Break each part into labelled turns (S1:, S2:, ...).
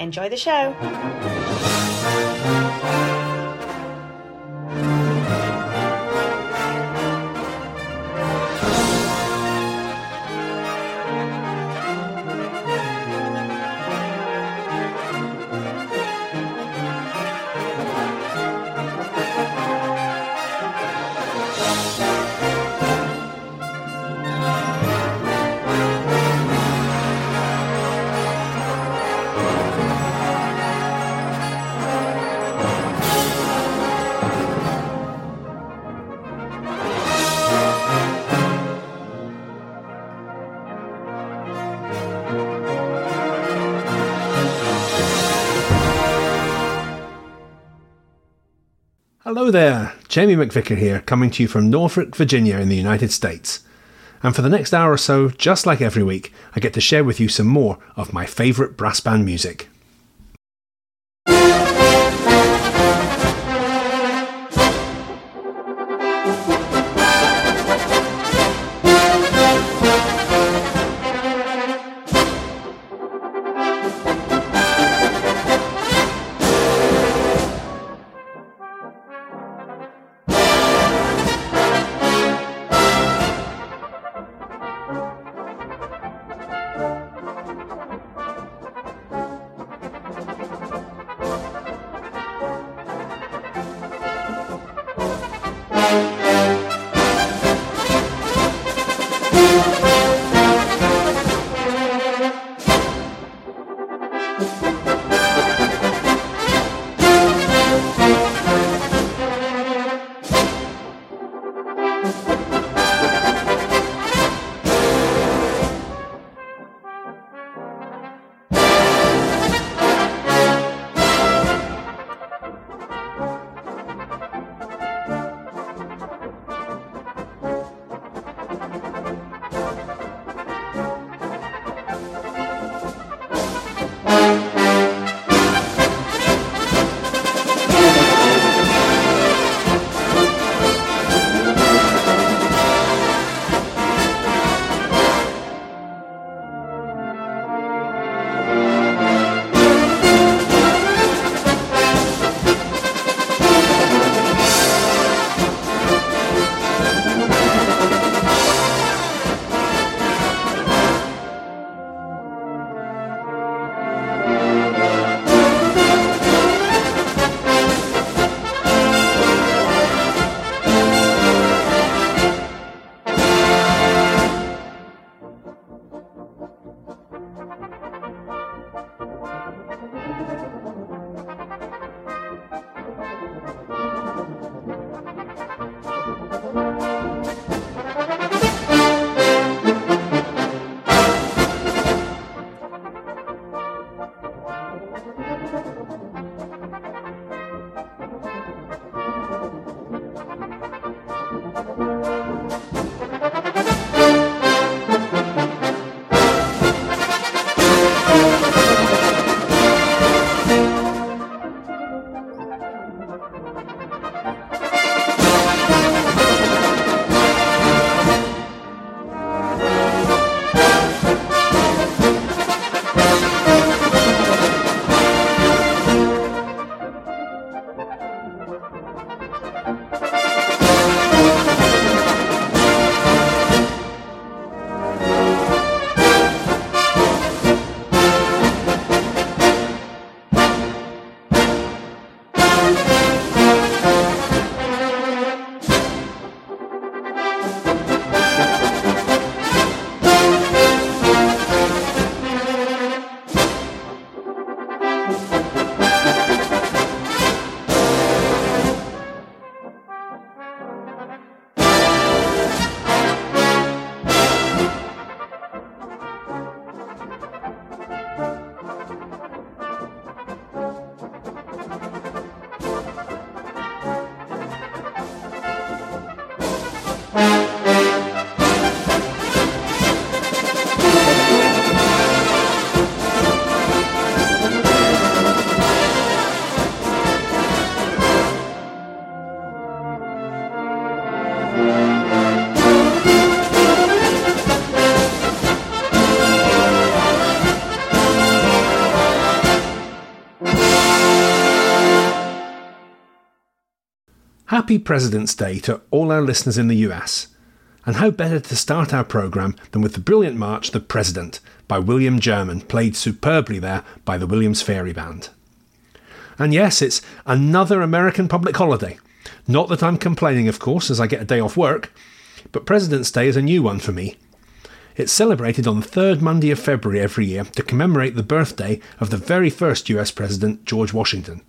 S1: Enjoy the show.
S2: Jamie McVicar here, coming to you from Norfolk, Virginia, in the United States. And for the next hour or so, just like every week, I get to share with you some more of my favourite brass band music. Happy President's Day to all our listeners in the US. And how better to start our programme than with the brilliant march The President by William German, played superbly there by the Williams Fairey Band. And yes, it's another American public holiday. Not that I'm complaining, of course, as I get a day off work, but President's Day is a new one for me. It's celebrated on the third Monday of February every year to commemorate the birthday of the very first US President, George Washington.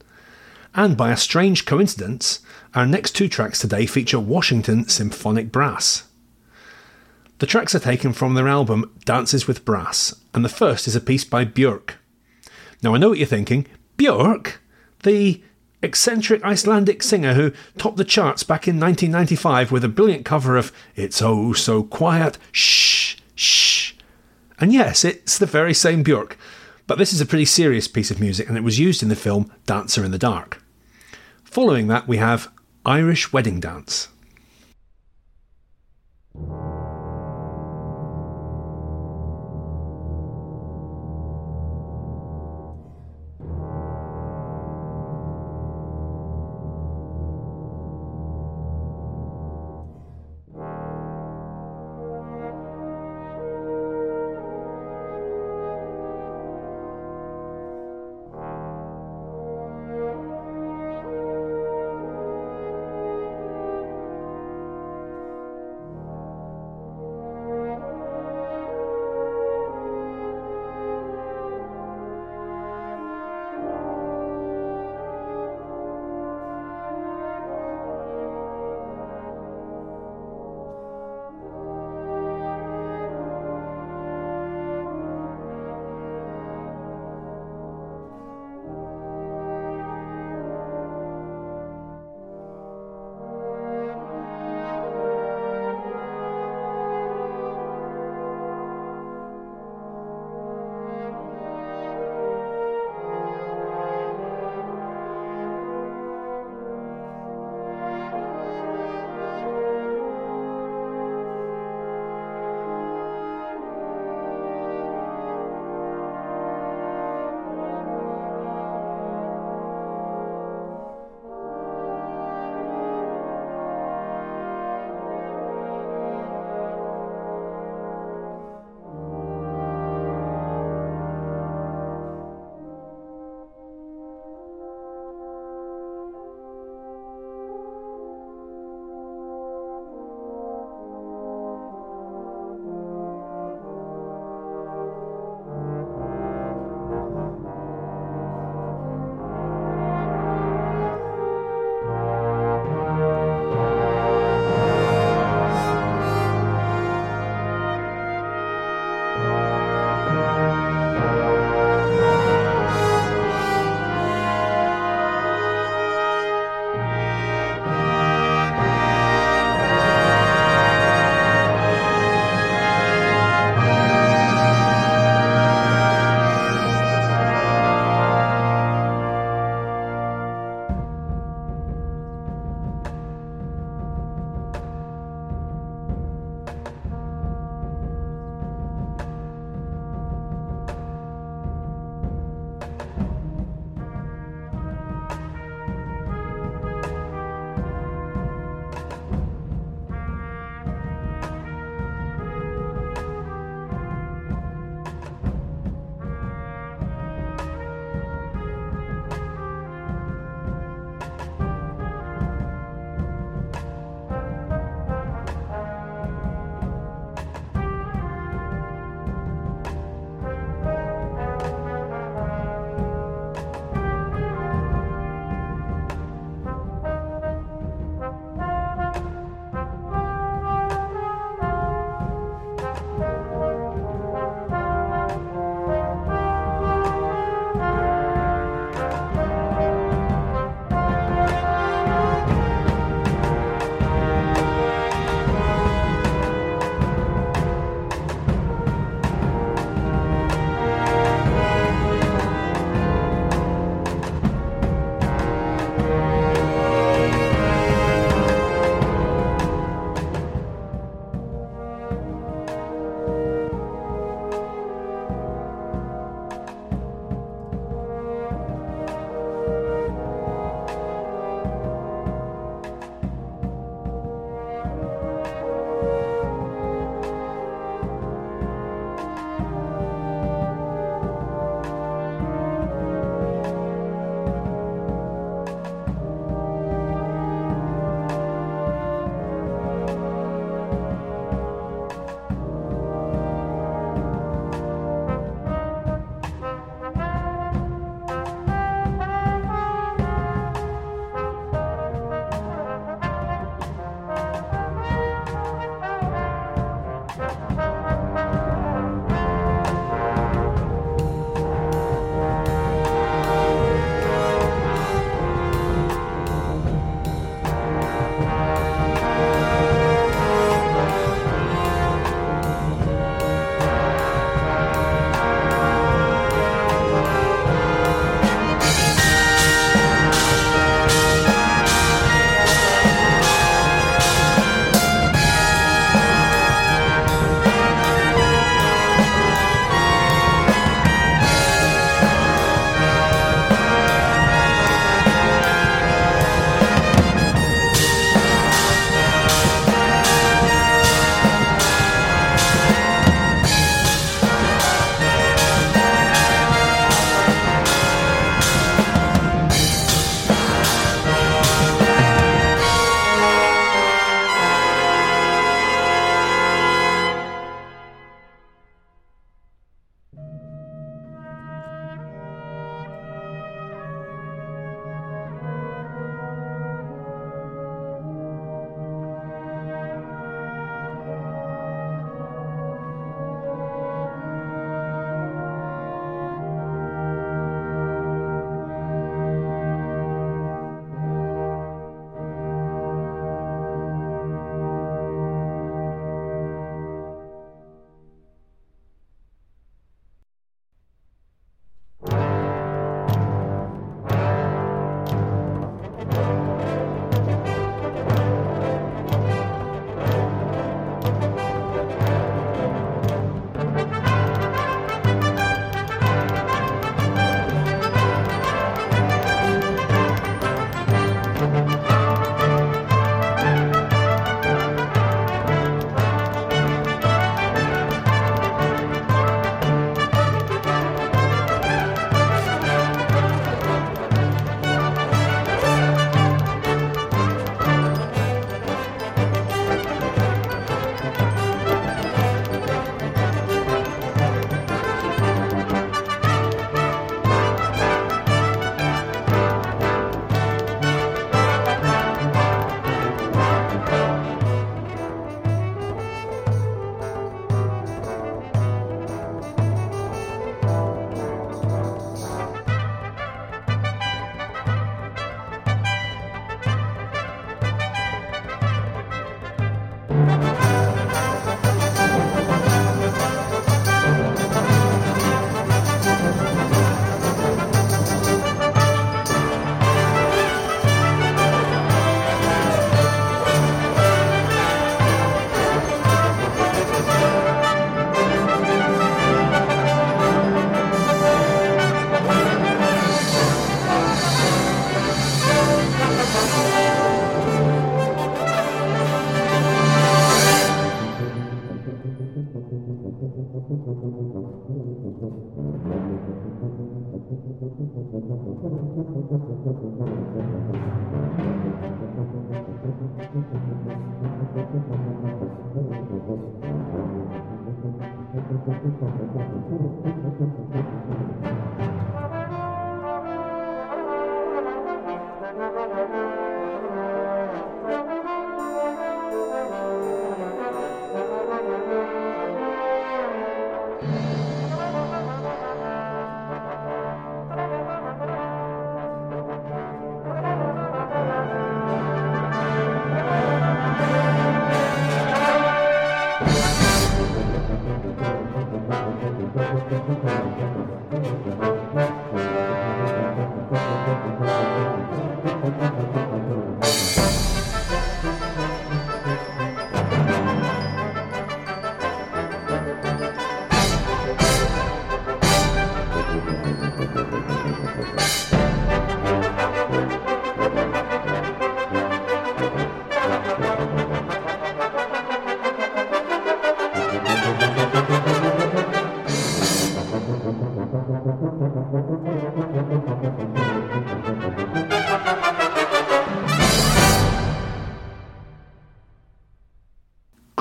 S2: And by a strange coincidence, our next two tracks today feature Washington Symphonic Brass. The tracks are taken from their album Dances with Brass, and the first is a piece by Björk. Now I know what you're thinking Björk? The eccentric Icelandic singer who topped the charts back in 1995 with a brilliant cover of It's Oh So Quiet, Shh, Shh. And yes, it's the very same Björk, but this is a pretty serious piece of music and it was used in the film Dancer in the Dark. Following that, we have Irish Wedding Dance.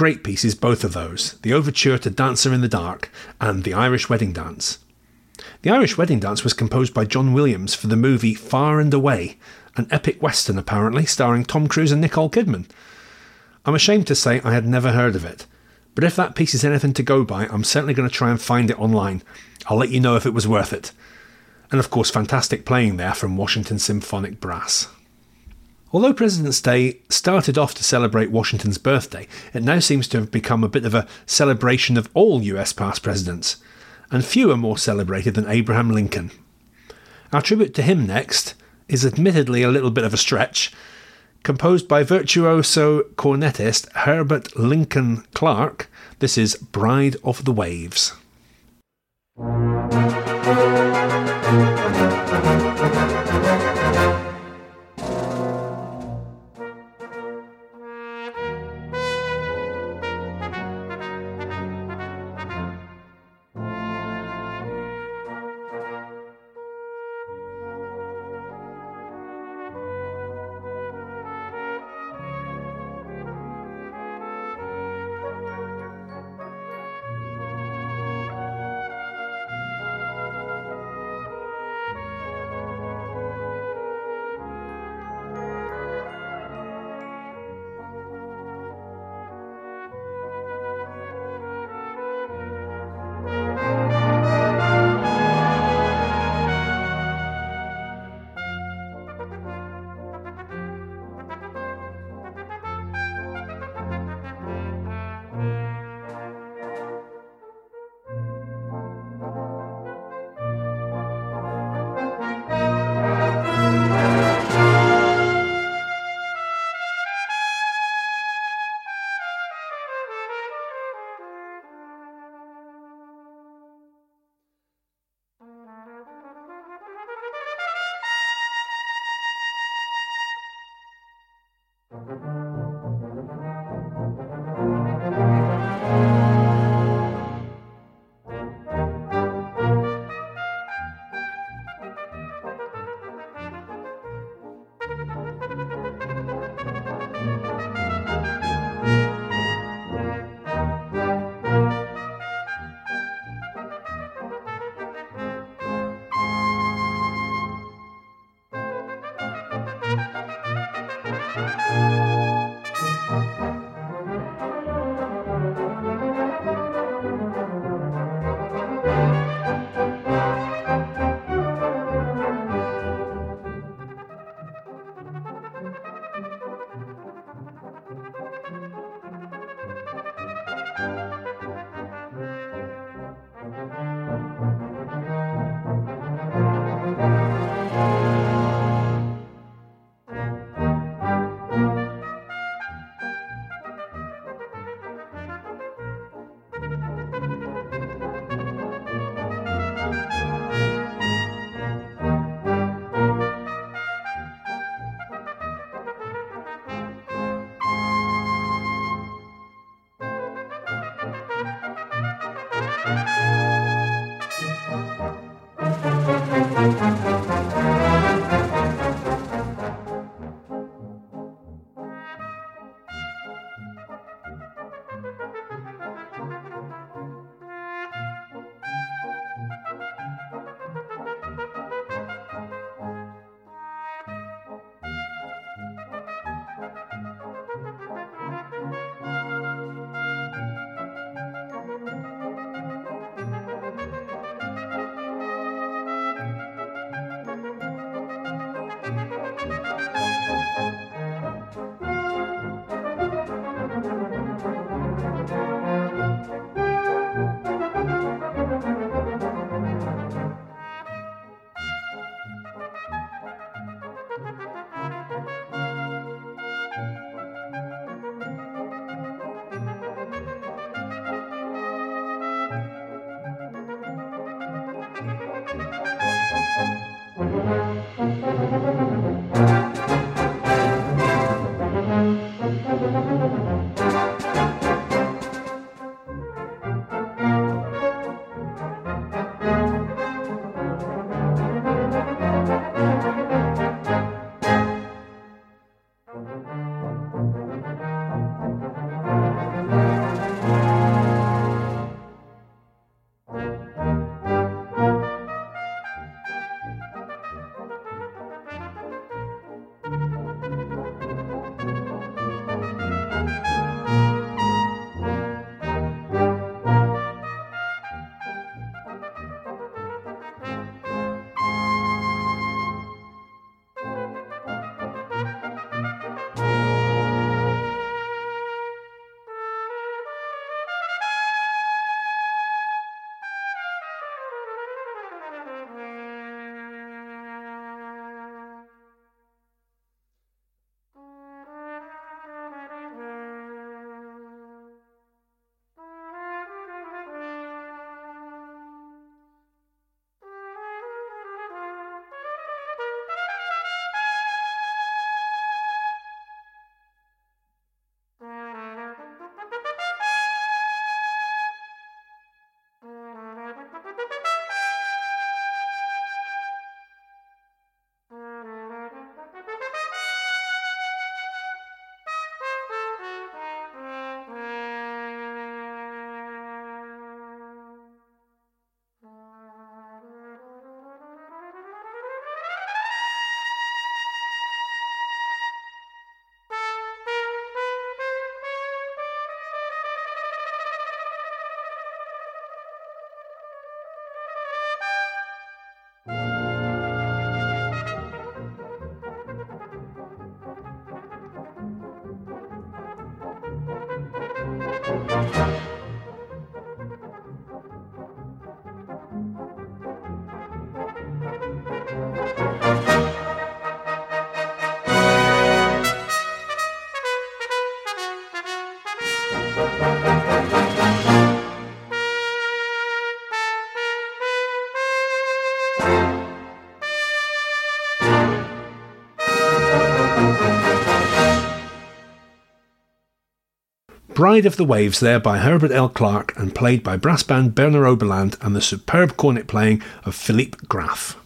S2: Great pieces, both of those the overture to Dancer in the Dark and the Irish Wedding Dance. The Irish Wedding Dance was composed by John Williams for the movie Far and Away, an epic western apparently starring Tom Cruise and Nicole Kidman. I'm ashamed to say I had never heard of it, but if that piece is anything to go by, I'm certainly going to try and find it online. I'll let you know if it was worth it. And of course, fantastic playing there from Washington Symphonic Brass. Although President's Day started off to celebrate Washington's birthday, it now seems to have become a bit of a celebration of all US past presidents, and few are more celebrated than Abraham Lincoln. Our tribute to him next is admittedly a little bit of a stretch, composed by virtuoso cornetist Herbert Lincoln Clarke. This is Bride of the Waves. Bride of the Waves there by Herbert L. Clarke and played by brass band Berner Oberland and the superb cornet playing of Philippe Graf.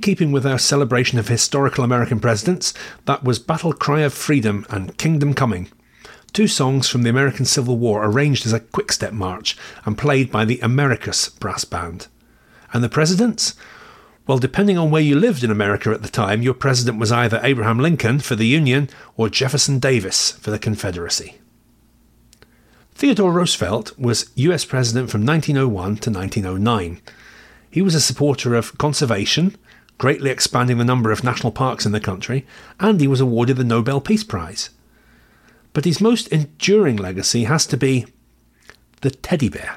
S2: Keeping with our celebration of historical American presidents, that was Battle Cry of Freedom and Kingdom Coming. Two songs from the American Civil War arranged as a quick-step march and played by the Americus Brass Band. And the presidents? Well, depending on where you lived in America at the time, your president was either Abraham Lincoln for the Union or Jefferson Davis for the Confederacy. Theodore Roosevelt was US President from 1901 to 1909. He was a supporter of conservation, greatly expanding the number of national parks in the country, and he was awarded the Nobel Peace Prize. But his most enduring legacy has to be the teddy bear.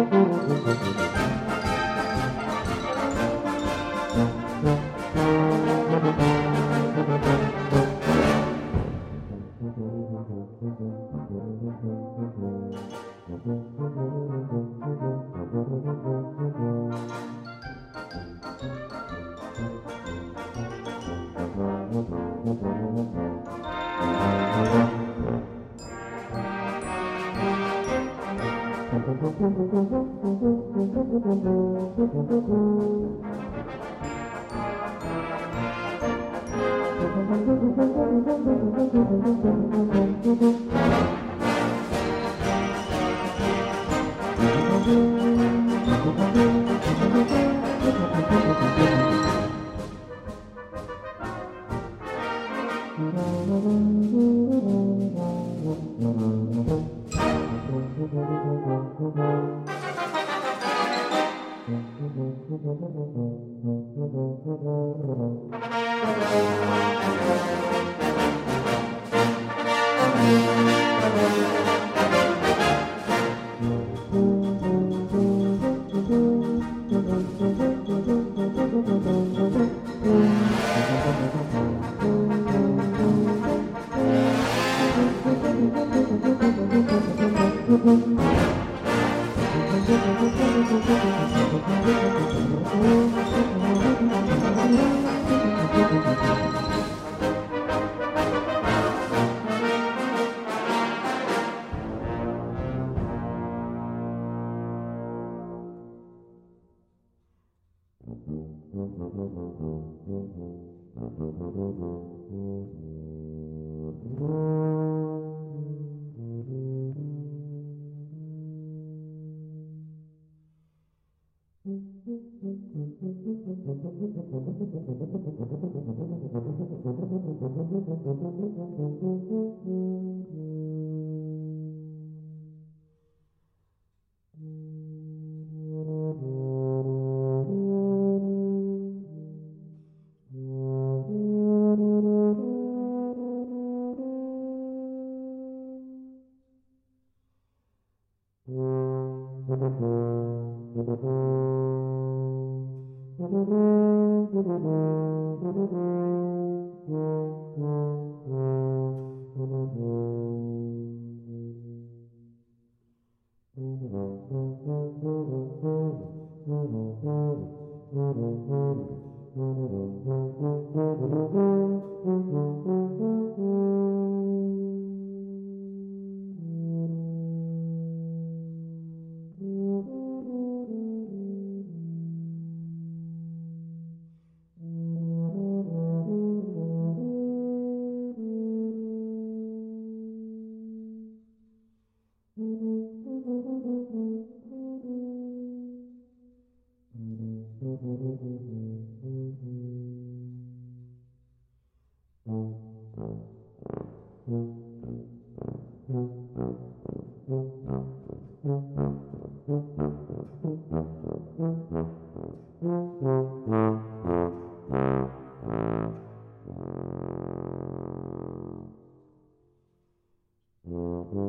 S2: Teddy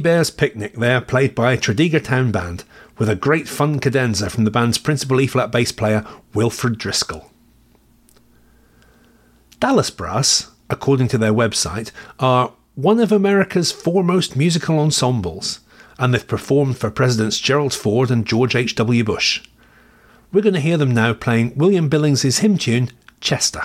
S2: Bear's Picnic there, played by Tredegar Town Band, with a great fun cadenza from the band's principal E flat bass player, Wilfred Driscoll. Dallas Brass, according to their website, are one of America's foremost musical ensembles, and they've performed for Presidents Gerald Ford and George H.W. Bush. We're going to hear them now playing William Billings' hymn tune, Chester.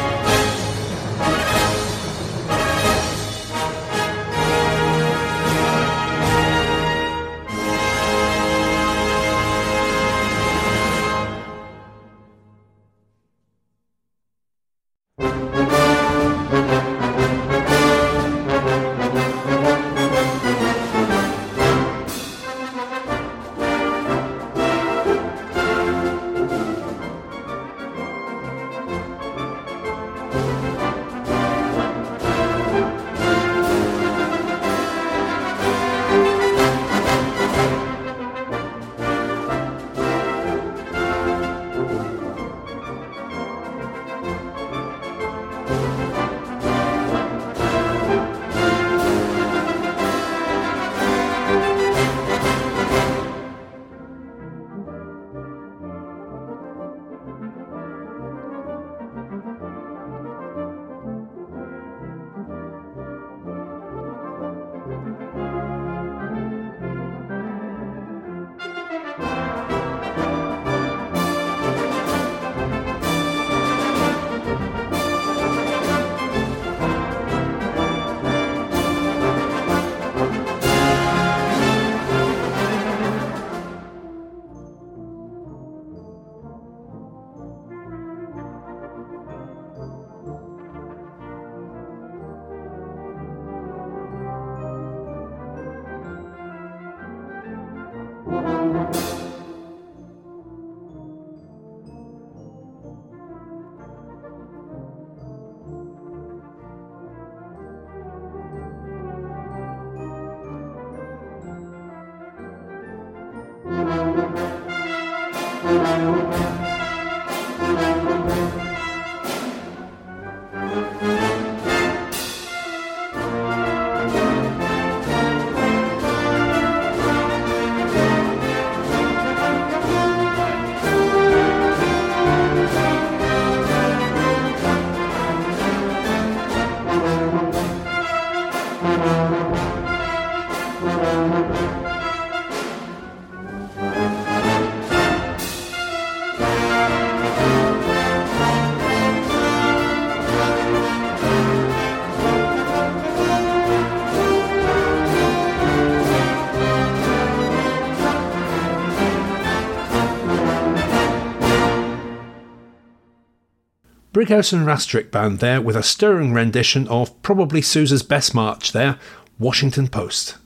S2: Brighouse and Rastrick Band there with a stirring rendition of probably Sousa's best march there, Washington Post.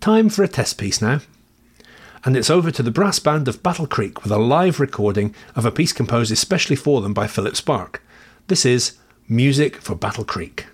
S2: Time for a test piece now. And it's over to the brass band of Battle Creek with a live recording of a piece composed especially for them by Philip Sparke. This is Music for Battle Creek.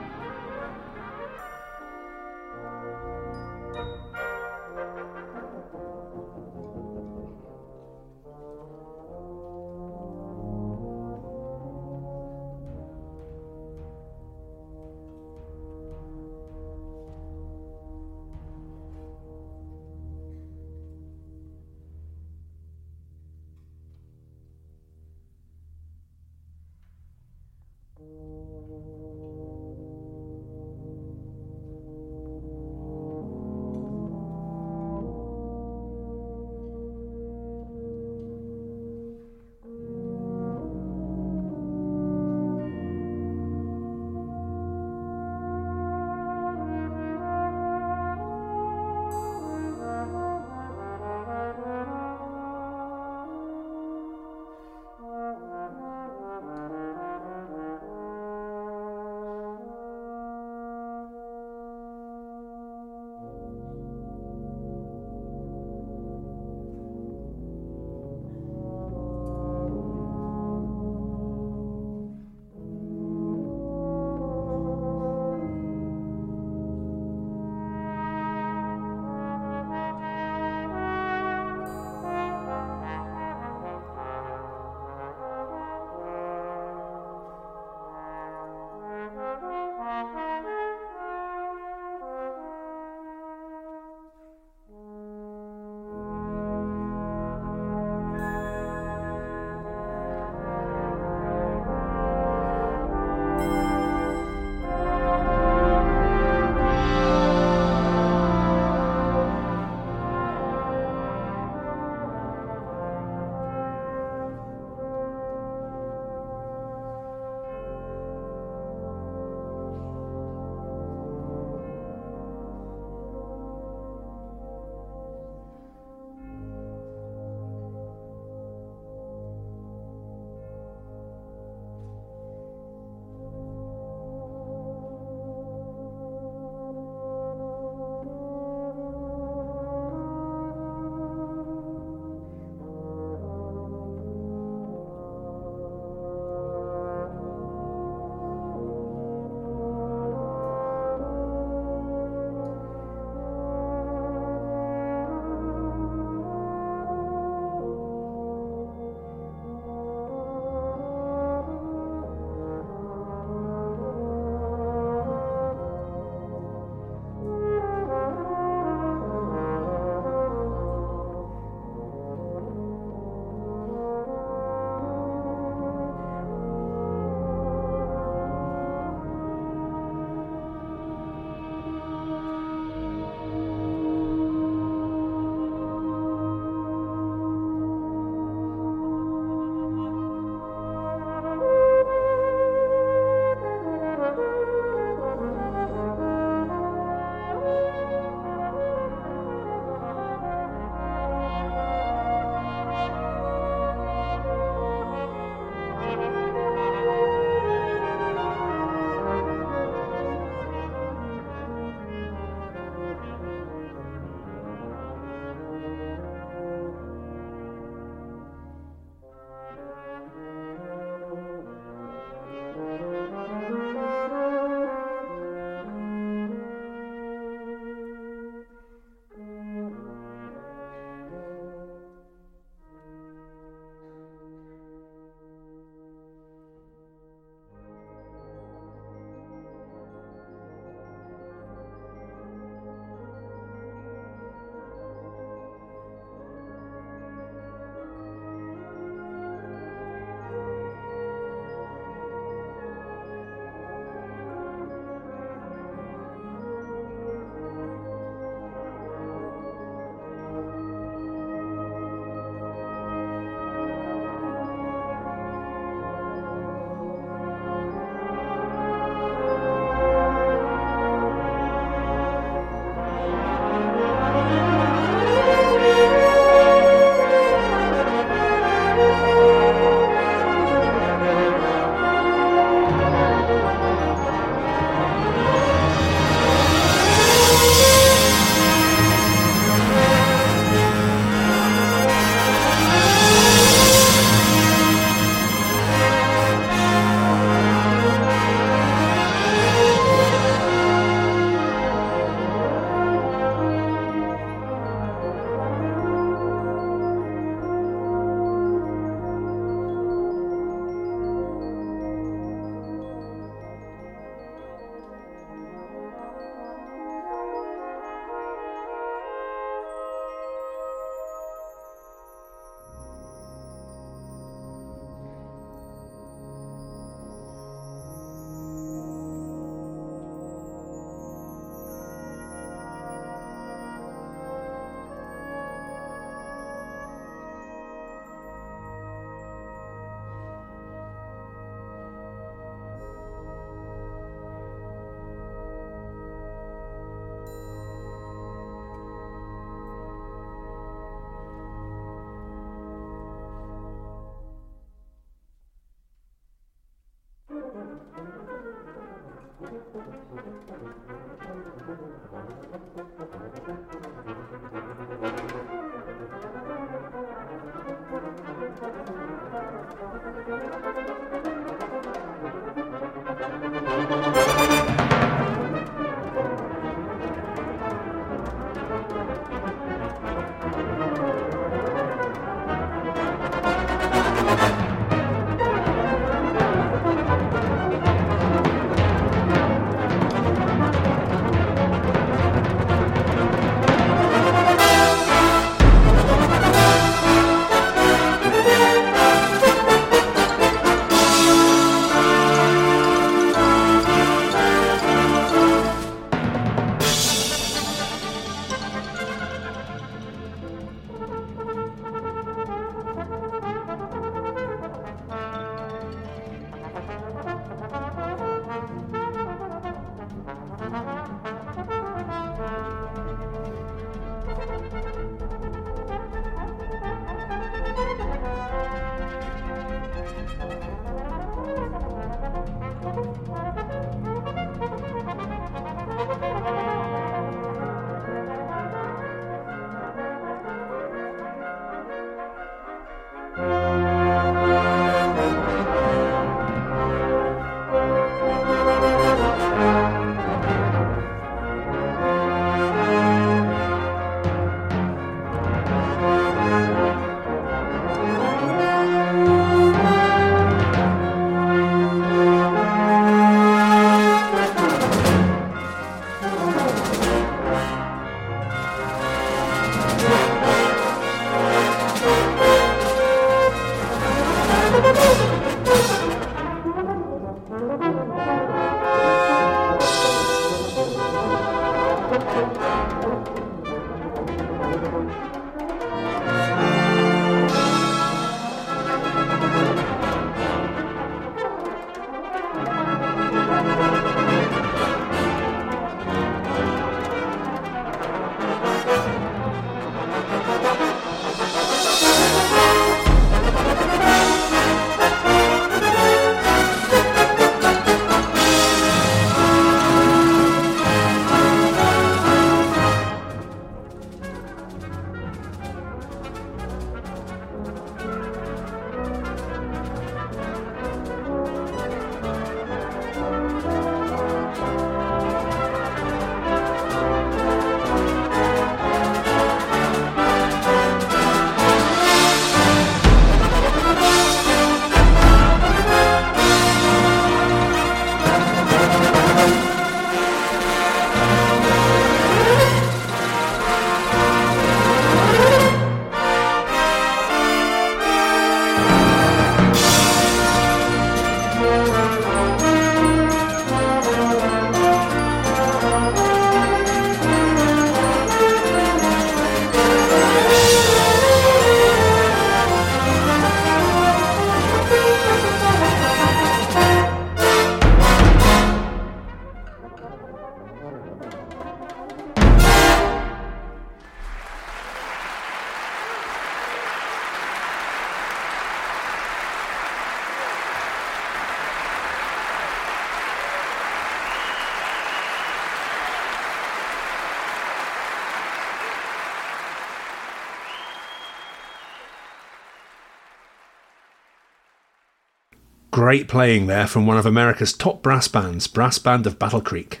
S2: Great playing there from one of America's top brass bands, Brass Band of Battle Creek.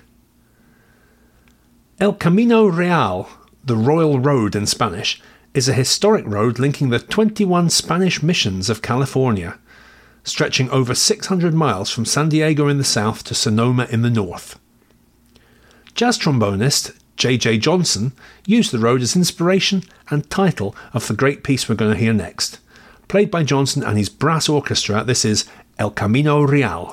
S2: El Camino Real, the Royal Road in Spanish, is a historic road linking the 21 Spanish missions of California, stretching over 600 miles from San Diego in the south to Sonoma in the north. Jazz trombonist J.J. Johnson used the road as inspiration and title of the great piece we're going to hear next. Played by Johnson and his brass orchestra, this is El Camino Real.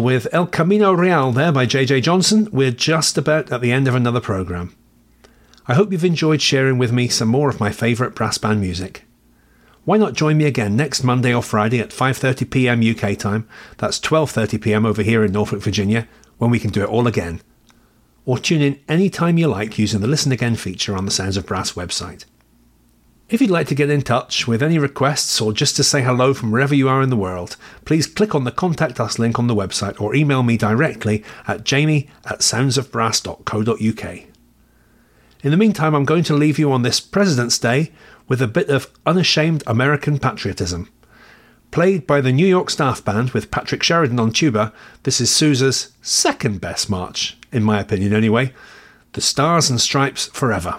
S2: With El Camino Real there by JJ Johnson, we're just about at the end of another programme. I hope you've enjoyed sharing with me some more of my favourite brass band music. Why not join me again next Monday or Friday at 5:30 p.m. UK time? That's 12:30 p.m. over here in Norfolk, Virginia, when we can do it all again. Or tune in any time you like using the Listen Again feature on the Sounds of Brass website. If you'd like to get in touch with any requests or just to say hello from wherever you are in the world, please click on the Contact Us link on the website or email me directly at jamie at soundsofbrass.co.uk. In the meantime, I'm going to leave you on this President's Day with a bit of unashamed American patriotism. Played by the New York Staff Band with Patrick Sheridan on tuba, this is Sousa's second best march, in my opinion anyway The Stars and Stripes Forever.